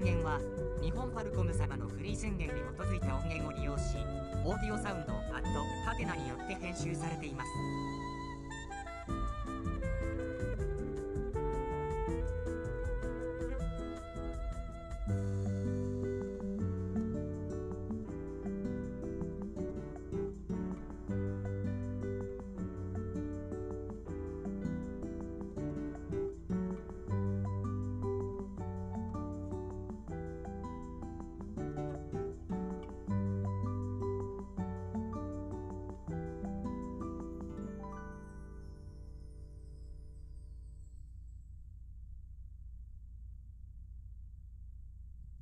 音源は日本ファルコム様のフリー宣言に基づいた音源を利用しオーディオサウンドアットハテナによって編集されています。